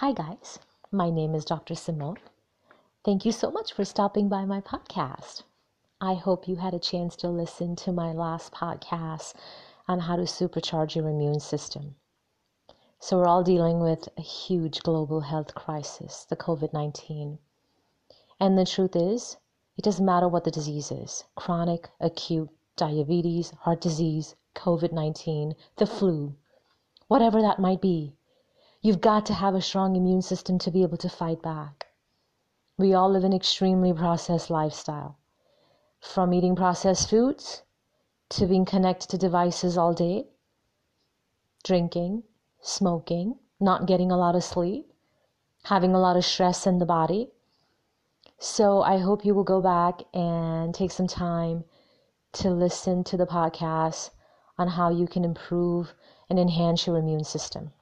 Hi, guys. My name is Dr. Simone. Thank you so much for stopping by my podcast. I hope you had a chance to listen to my last podcast on how to supercharge your immune system. So, we're all dealing with a huge global health crisis, the COVID 19. And the truth is, it doesn't matter what the disease is chronic, acute, diabetes, heart disease, COVID 19, the flu, whatever that might be. You've got to have a strong immune system to be able to fight back. We all live an extremely processed lifestyle. From eating processed foods to being connected to devices all day, drinking, smoking, not getting a lot of sleep, having a lot of stress in the body. So I hope you will go back and take some time to listen to the podcast on how you can improve and enhance your immune system.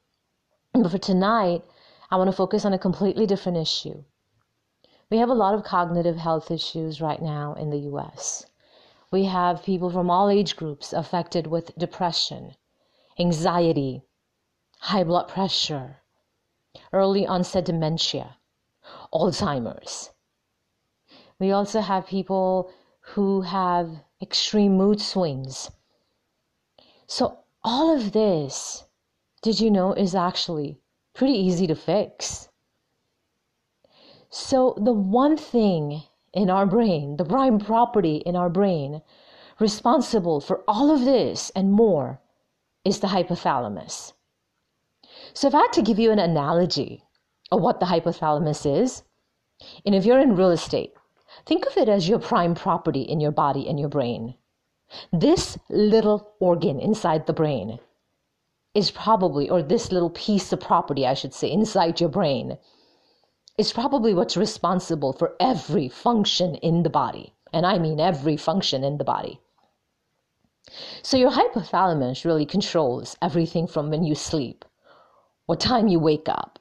But for tonight, I want to focus on a completely different issue. We have a lot of cognitive health issues right now in the US. We have people from all age groups affected with depression, anxiety, high blood pressure, early onset dementia, Alzheimer's. We also have people who have extreme mood swings. So, all of this did you know is actually pretty easy to fix? So, the one thing in our brain, the prime property in our brain, responsible for all of this and more is the hypothalamus. So, if I had to give you an analogy of what the hypothalamus is, and if you're in real estate, think of it as your prime property in your body and your brain. This little organ inside the brain is probably, or this little piece of property, I should say, inside your brain, is probably what's responsible for every function in the body. And I mean every function in the body. So your hypothalamus really controls everything from when you sleep, what time you wake up,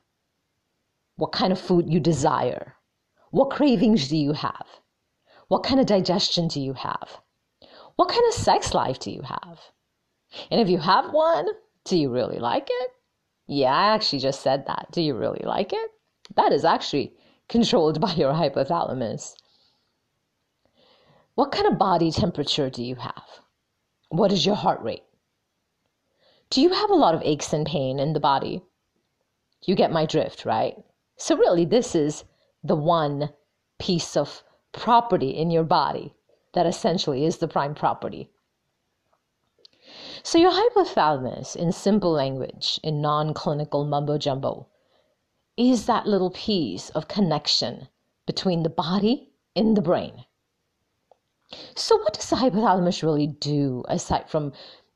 what kind of food you desire, what cravings do you have, what kind of digestion do you have, what kind of sex life do you have. And if you have one, do you really like it? Yeah, I actually just said that. Do you really like it? That is actually controlled by your hypothalamus. What kind of body temperature do you have? What is your heart rate? Do you have a lot of aches and pain in the body? You get my drift, right? So, really, this is the one piece of property in your body that essentially is the prime property. So, your hypothalamus, in simple language, in non clinical mumbo jumbo, is that little piece of connection between the body and the brain. So, what does the hypothalamus really do aside from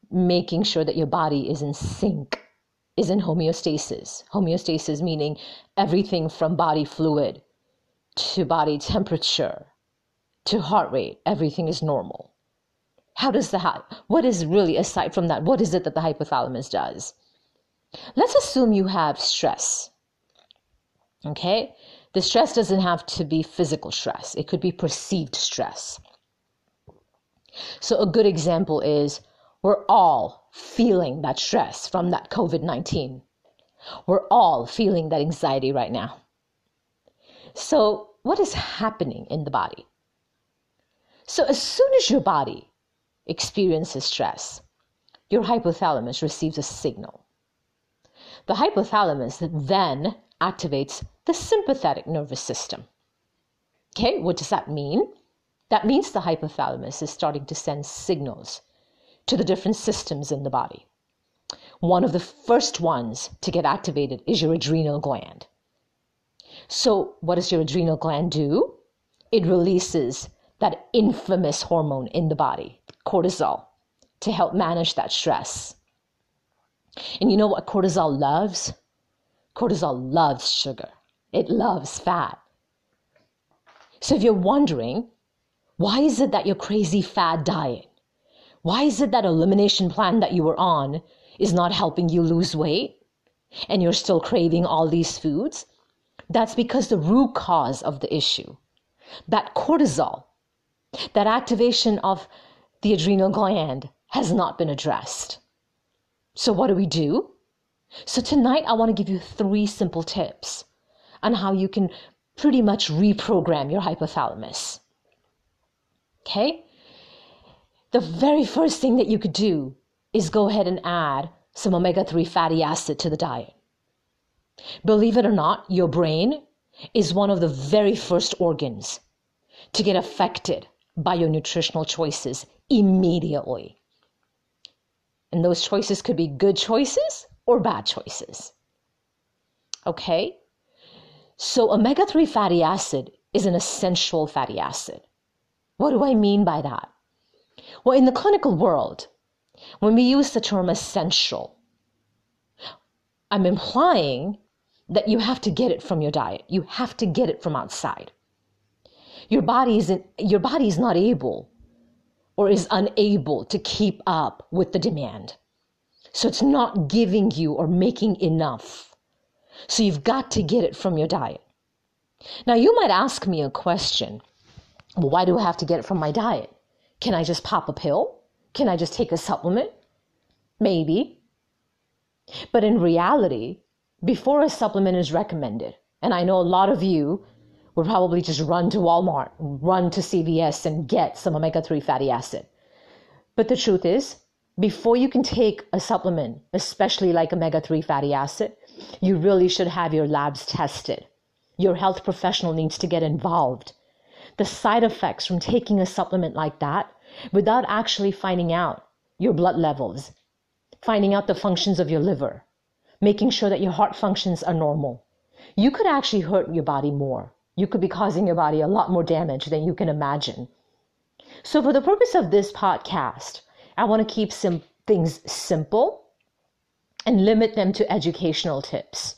making sure that your body is in sync, is in homeostasis? Homeostasis meaning everything from body fluid to body temperature to heart rate, everything is normal. How does the what is really aside from that? What is it that the hypothalamus does? Let's assume you have stress. Okay? The stress doesn't have to be physical stress. It could be perceived stress. So a good example is we're all feeling that stress from that COVID-19. We're all feeling that anxiety right now. So what is happening in the body? So as soon as your body experiences stress, your hypothalamus receives a signal. The hypothalamus then activates the sympathetic nervous system. Okay, what does that mean? That means the hypothalamus is starting to send signals to the different systems in the body. One of the first ones to get activated is your adrenal gland. So, what does your adrenal gland do? It releases that infamous hormone in the body, cortisol, to help manage that stress. And you know what cortisol loves? Cortisol loves sugar, it loves fat. So if you're wondering, why is it that your crazy fad diet? Why is it that elimination plan that you were on is not helping you lose weight and you're still craving all these foods? That's because the root cause of the issue, that cortisol, that activation of the adrenal gland has not been addressed. So, what do we do? So tonight, I want to give you three simple tips on how you can pretty much reprogram your hypothalamus. Okay? The very first thing that you could do is go ahead and add some omega 3 fatty acid to the diet. Believe it or not, your brain is one of the very first organs to get affected by your nutritional choices immediately. And those choices could be good choices or bad choices. Okay? So, omega 3 fatty acid is an essential fatty acid. What do I mean by that? Well, in the clinical world, when we use the term essential, I'm implying that you have to get it from your diet. You have to get it from outside. Your body isn't your body is not able or is unable to keep up with the demand. So it's not giving you or making enough. So you've got to get it from your diet. Now you might ask me a question. Well, why do I have to get it from my diet? Can I just pop a pill? Can I just take a supplement? Maybe. But in reality, before a supplement is recommended, and I know a lot of you would probably just run to Walmart, run to CVS, and get some omega 3 fatty acid. But the truth is, before you can take a supplement, especially like omega 3 fatty acid, you really should have your labs tested. Your health professional needs to get involved the side effects from taking a supplement like that without actually finding out your blood levels, finding out the functions of your liver, making sure that your heart functions are normal. You could actually hurt your body more. You could be causing your body a lot more damage than you can imagine. So, for the purpose of this podcast, I want to keep some things simple and limit them to educational tips.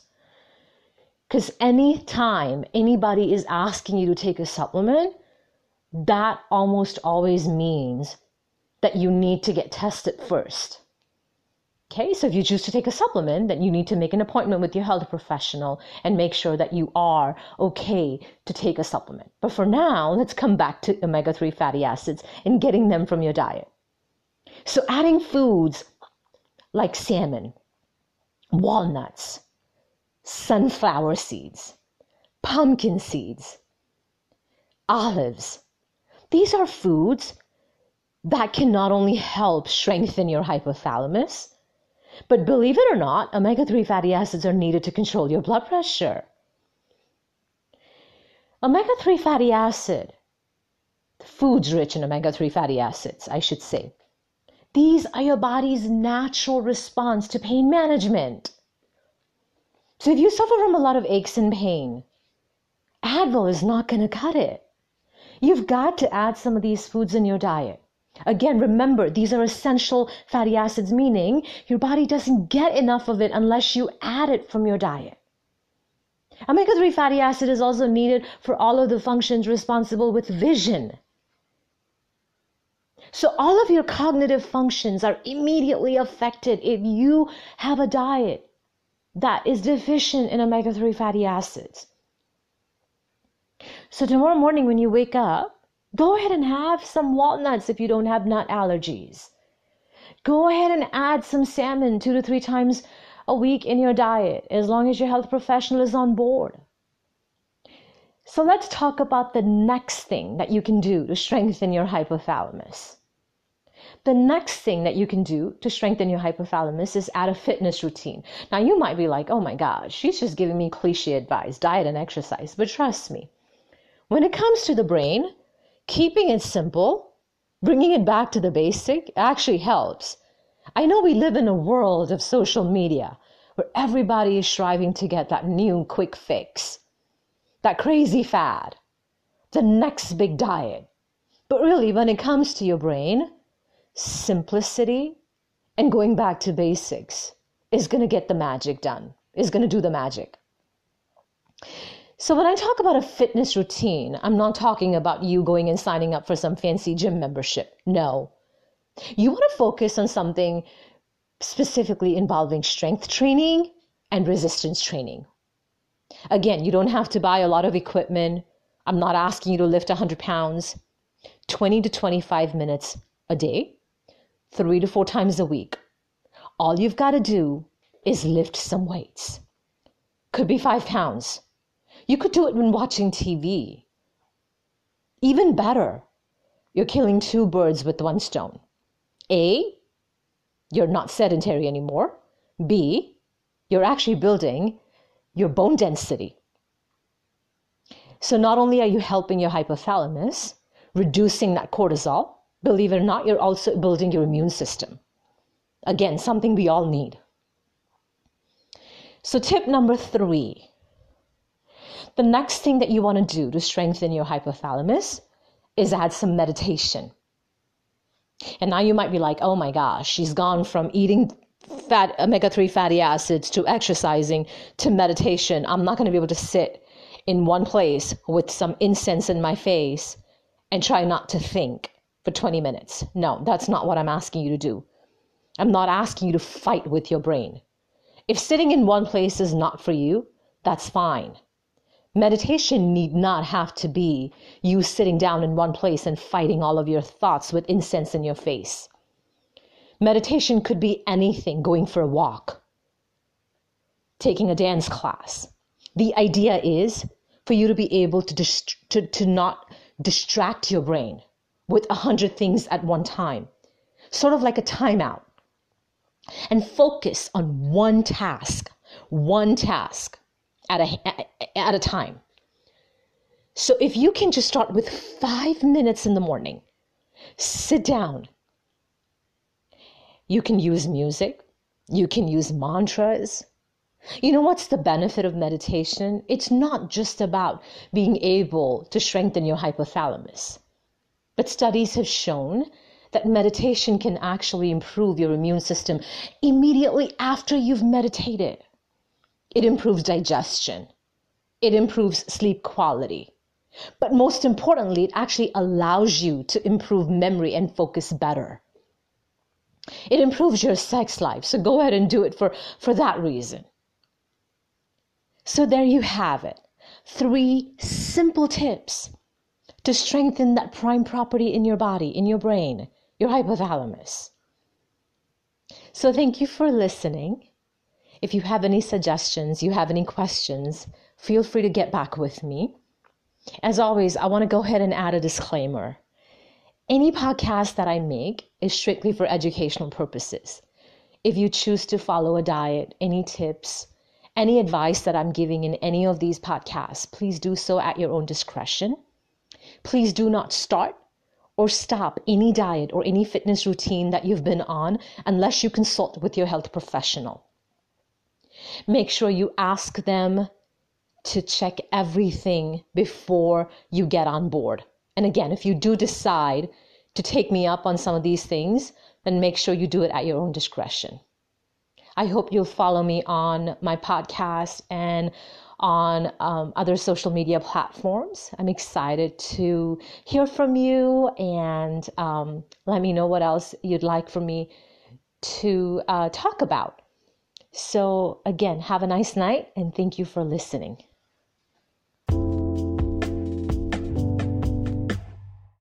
Because anytime anybody is asking you to take a supplement, that almost always means that you need to get tested first. Okay, so if you choose to take a supplement, then you need to make an appointment with your health professional and make sure that you are okay to take a supplement. But for now, let's come back to omega 3 fatty acids and getting them from your diet. So, adding foods like salmon, walnuts, sunflower seeds, pumpkin seeds, olives. These are foods that can not only help strengthen your hypothalamus, but believe it or not, omega 3 fatty acids are needed to control your blood pressure. Omega 3 fatty acid, foods rich in omega 3 fatty acids, I should say, these are your body's natural response to pain management. So if you suffer from a lot of aches and pain, Advil is not going to cut it. You've got to add some of these foods in your diet. Again, remember, these are essential fatty acids, meaning your body doesn't get enough of it unless you add it from your diet. Omega 3 fatty acid is also needed for all of the functions responsible with vision. So, all of your cognitive functions are immediately affected if you have a diet that is deficient in omega 3 fatty acids. So, tomorrow morning when you wake up, go ahead and have some walnuts if you don't have nut allergies. Go ahead and add some salmon two to three times a week in your diet as long as your health professional is on board. So, let's talk about the next thing that you can do to strengthen your hypothalamus. The next thing that you can do to strengthen your hypothalamus is add a fitness routine. Now, you might be like, oh my God, she's just giving me cliche advice, diet and exercise. But trust me, when it comes to the brain, keeping it simple, bringing it back to the basic actually helps. I know we live in a world of social media where everybody is striving to get that new quick fix, that crazy fad, the next big diet. But really, when it comes to your brain, simplicity and going back to basics is going to get the magic done, is going to do the magic. So, when I talk about a fitness routine, I'm not talking about you going and signing up for some fancy gym membership. No. You want to focus on something specifically involving strength training and resistance training. Again, you don't have to buy a lot of equipment. I'm not asking you to lift 100 pounds. 20 to 25 minutes a day three to four times a week. All you've got to do is lift some weights. Could be five pounds. You could do it when watching TV. Even better, you're killing two birds with one stone. A, you're not sedentary anymore. B, you're actually building your bone density. So not only are you helping your hypothalamus, reducing that cortisol, believe it or not, you're also building your immune system. Again, something we all need. So, tip number three the next thing that you want to do to strengthen your hypothalamus is add some meditation. And now you might be like, oh my gosh, she's gone from eating fat omega 3 fatty acids to exercising to meditation. I'm not going to be able to sit in one place with some incense in my face and try not to think for 20 minutes. No, that's not what I'm asking you to do. I'm not asking you to fight with your brain. If sitting in one place is not for you, that's fine. Meditation need not have to be you sitting down in one place and fighting all of your thoughts with incense in your face. Meditation could be anything going for a walk, taking a dance class. The idea is for you to be able to, dist- to, to not distract your brain with a hundred things at one time, sort of like a timeout and focus on one task, one task at a, at a time. So if you can just start with five minutes in the morning, sit down. You can use music, you can use mantras. You know what's the benefit of meditation? It's not just about being able to strengthen your hypothalamus, but studies have shown that meditation can actually improve your immune system immediately after you've meditated. It improves digestion, it improves sleep quality. But most importantly, it actually allows you to improve memory and focus better. It improves your sex life. So go ahead and do it for, for that reason. So there you have it. Three simple tips to strengthen that prime property in your body, in your brain, your hypothalamus. So, thank you for listening. If you have any suggestions, you have any questions, feel free to get back with me. As always, I want to go ahead and add a disclaimer. Any podcast that I make is strictly for educational purposes. If you choose to follow a diet, any tips, any advice that I'm giving in any of these podcasts, please do so at your own discretion. Please do not start or stop any diet or any fitness routine that you've been on unless you consult with your health professional. Make sure you ask them to check everything before you get on board. And again, if you do decide to take me up on some of these things, then make sure you do it at your own discretion. I hope you'll follow me on my podcast and on um, other social media platforms. I'm excited to hear from you and um, let me know what else you'd like for me to uh, talk about. So, again, have a nice night and thank you for listening.